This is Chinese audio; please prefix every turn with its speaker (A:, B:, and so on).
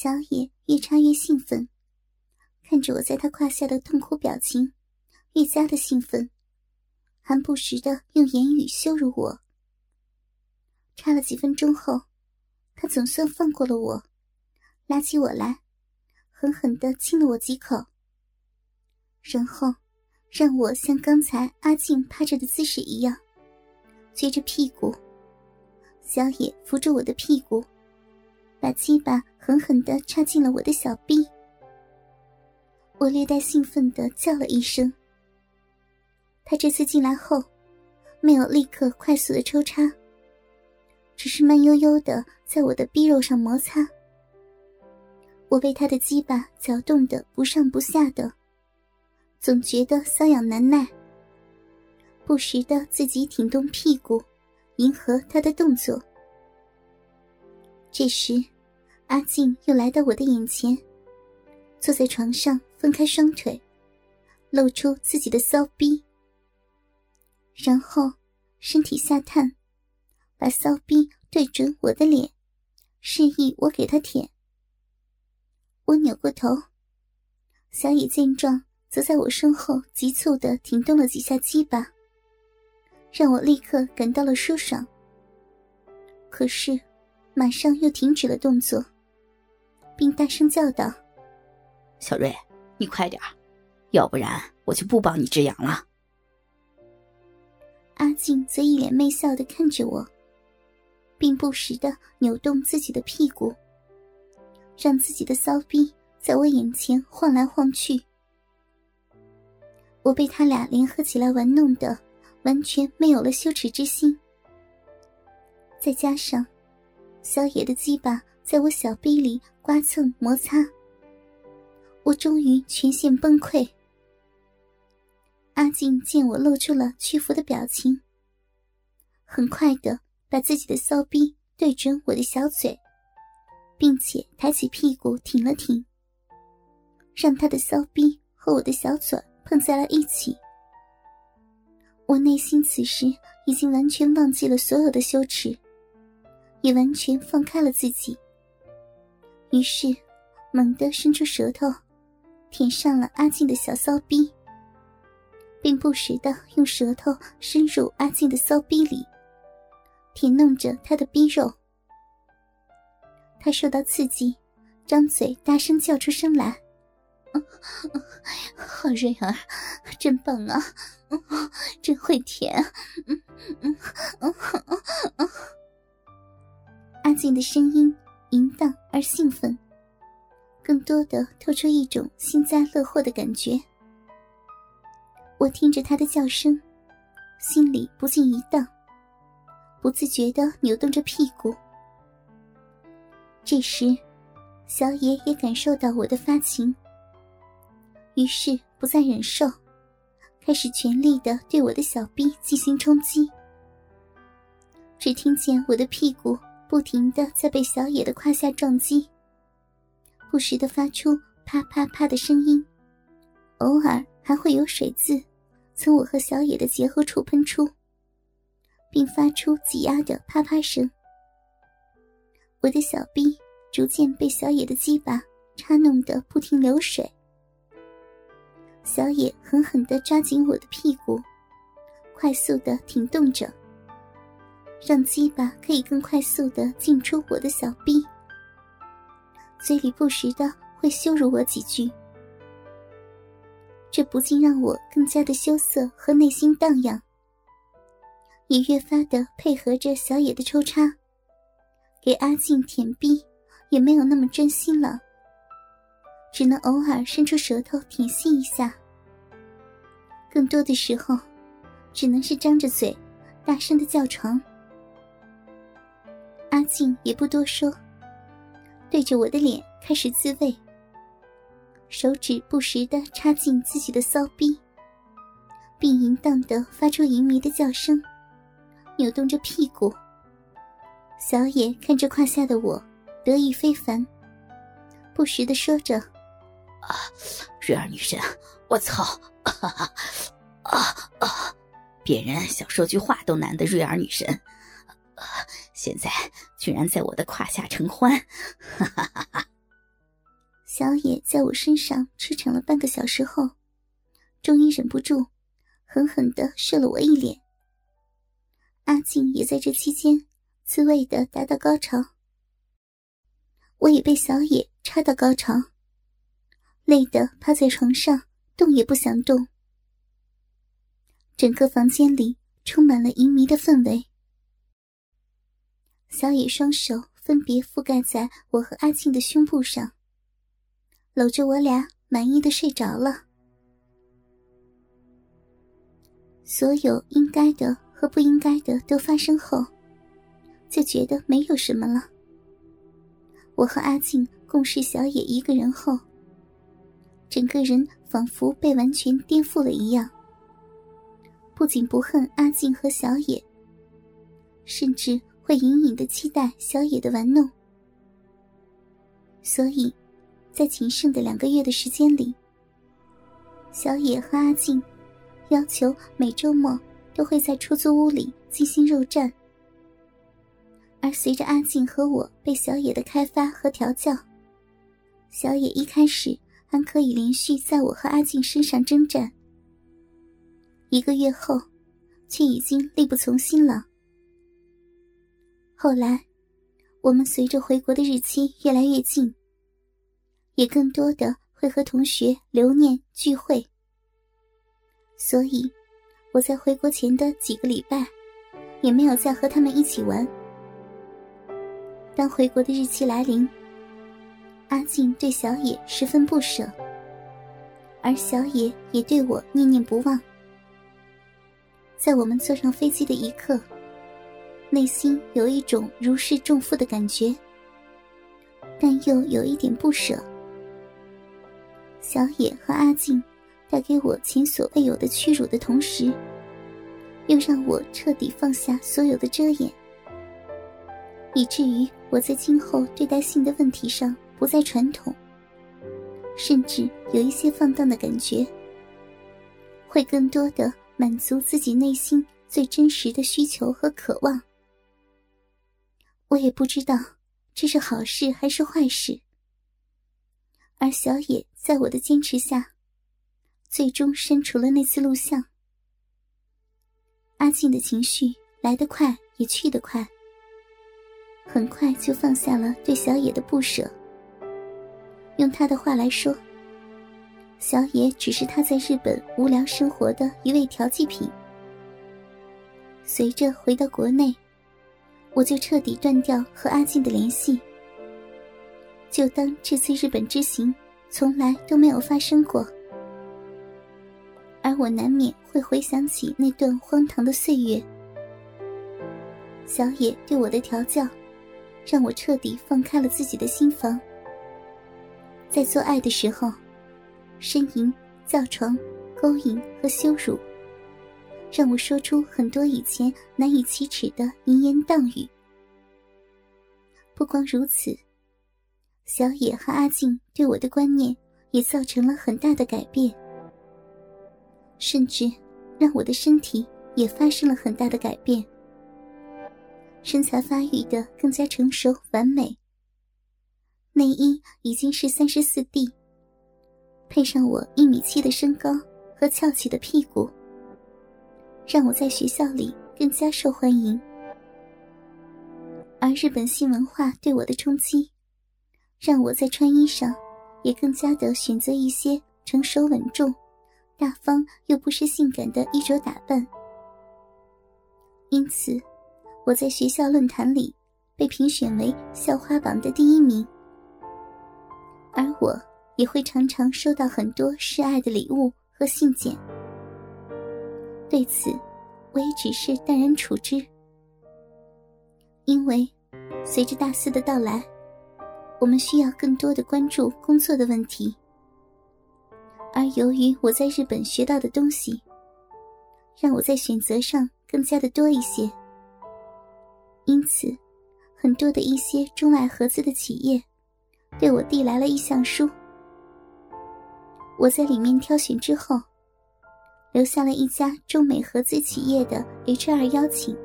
A: 小野越插越兴奋，看着我在他胯下的痛苦表情，越加的兴奋，还不时的用言语羞辱我。插了几分钟后，他总算放过了我，拉起我来，狠狠的亲了我几口，然后让我像刚才阿静趴着的姿势一样，撅着屁股，小野扶着我的屁股。把鸡巴狠狠的插进了我的小臂，我略带兴奋的叫了一声。他这次进来后，没有立刻快速的抽插，只是慢悠悠的在我的逼肉上摩擦。我被他的鸡巴搅动的不上不下的，总觉得瘙痒难耐，不时的自己挺动屁股，迎合他的动作。这时，阿静又来到我的眼前，坐在床上，分开双腿，露出自己的骚逼，然后身体下探，把骚逼对准我的脸，示意我给他舔。我扭过头，小野见状，则在我身后急促的停动了几下鸡巴，让我立刻感到了舒爽。可是。马上又停止了动作，并大声叫道：“
B: 小瑞，你快点要不然我就不帮你止痒了。”
A: 阿静则一脸媚笑的看着我，并不时的扭动自己的屁股，让自己的骚逼在我眼前晃来晃去。我被他俩联合起来玩弄的，完全没有了羞耻之心，再加上……小野的鸡巴在我小臂里刮蹭摩擦，我终于全线崩溃。阿静见我露出了屈服的表情，很快的把自己的骚逼对准我的小嘴，并且抬起屁股挺了挺，让他的骚逼和我的小嘴碰在了一起。我内心此时已经完全忘记了所有的羞耻。也完全放开了自己，于是猛地伸出舌头，舔上了阿静的小骚逼，并不时的用舌头深入阿静的骚逼里，舔弄着她的逼肉。他受到刺激，张嘴大声叫出声来：“好瑞儿，真棒啊，真会舔！”嗯嗯嗯嗯嗯。阿静的声音淫荡而兴奋，更多的透出一种幸灾乐祸的感觉。我听着她的叫声，心里不禁一荡，不自觉的扭动着屁股。这时，小野也感受到我的发情，于是不再忍受，开始全力的对我的小臂进行冲击。只听见我的屁股。不停的在被小野的胯下撞击，不时的发出啪啪啪的声音，偶尔还会有水渍从我和小野的结合处喷出，并发出挤压的啪啪声。我的小臂逐渐被小野的鸡巴插弄得不停流水，小野狠狠的抓紧我的屁股，快速的挺动着。让鸡巴可以更快速的进出我的小臂，嘴里不时的会羞辱我几句，这不禁让我更加的羞涩和内心荡漾，也越发的配合着小野的抽插，给阿静舔逼也没有那么专心了，只能偶尔伸出舌头舔吸一下，更多的时候，只能是张着嘴，大声的叫床。阿静也不多说，对着我的脸开始自慰，手指不时的插进自己的骚逼，并淫荡的发出淫靡的叫声，扭动着屁股。小野看着胯下的我，得意非凡，不时的说着：“
B: 啊，瑞儿女神，我操，啊啊啊！别人想说句话都难的瑞儿女神。”啊现在居然在我的胯下承欢，哈哈哈哈！
A: 小野在我身上驰骋了半个小时后，终于忍不住，狠狠的射了我一脸。阿静也在这期间自慰的达到高潮，我也被小野插到高潮，累得趴在床上动也不想动。整个房间里充满了淫迷的氛围。小野双手分别覆盖在我和阿静的胸部上，搂着我俩，满意的睡着了。所有应该的和不应该的都发生后，就觉得没有什么了。我和阿静共侍小野一个人后，整个人仿佛被完全颠覆了一样。不仅不恨阿静和小野，甚至会隐隐的期待小野的玩弄。所以，在仅剩的两个月的时间里，小野和阿静要求每周末都会在出租屋里进行肉战。而随着阿静和我被小野的开发和调教，小野一开始还可以连续在我和阿静身上征战。一个月后，却已经力不从心了。后来，我们随着回国的日期越来越近，也更多的会和同学留念聚会。所以，我在回国前的几个礼拜，也没有再和他们一起玩。当回国的日期来临，阿静对小野十分不舍，而小野也对我念念不忘。在我们坐上飞机的一刻，内心有一种如释重负的感觉，但又有一点不舍。小野和阿静带给我前所未有的屈辱的同时，又让我彻底放下所有的遮掩，以至于我在今后对待性的问题上不再传统，甚至有一些放荡的感觉，会更多的。满足自己内心最真实的需求和渴望，我也不知道这是好事还是坏事。而小野在我的坚持下，最终删除了那次录像。阿静的情绪来得快，也去得快，很快就放下了对小野的不舍。用他的话来说。小野只是他在日本无聊生活的一味调剂品。随着回到国内，我就彻底断掉和阿静的联系，就当这次日本之行从来都没有发生过。而我难免会回想起那段荒唐的岁月。小野对我的调教，让我彻底放开了自己的心房。在做爱的时候。呻吟、叫床、勾引和羞辱，让我说出很多以前难以启齿的淫言荡语。不光如此，小野和阿静对我的观念也造成了很大的改变，甚至让我的身体也发生了很大的改变，身材发育的更加成熟完美。内衣已经是三十四 D。配上我一米七的身高和翘起的屁股，让我在学校里更加受欢迎。而日本性文化对我的冲击，让我在穿衣上也更加的选择一些成熟稳重、大方又不失性感的衣着打扮。因此，我在学校论坛里被评选为校花榜的第一名。而我。也会常常收到很多示爱的礼物和信件，对此，我也只是淡然处之。因为，随着大四的到来，我们需要更多的关注工作的问题，而由于我在日本学到的东西，让我在选择上更加的多一些，因此，很多的一些中外合资的企业，对我递来了意向书。我在里面挑选之后，留下了一家中美合资企业的 HR 邀请。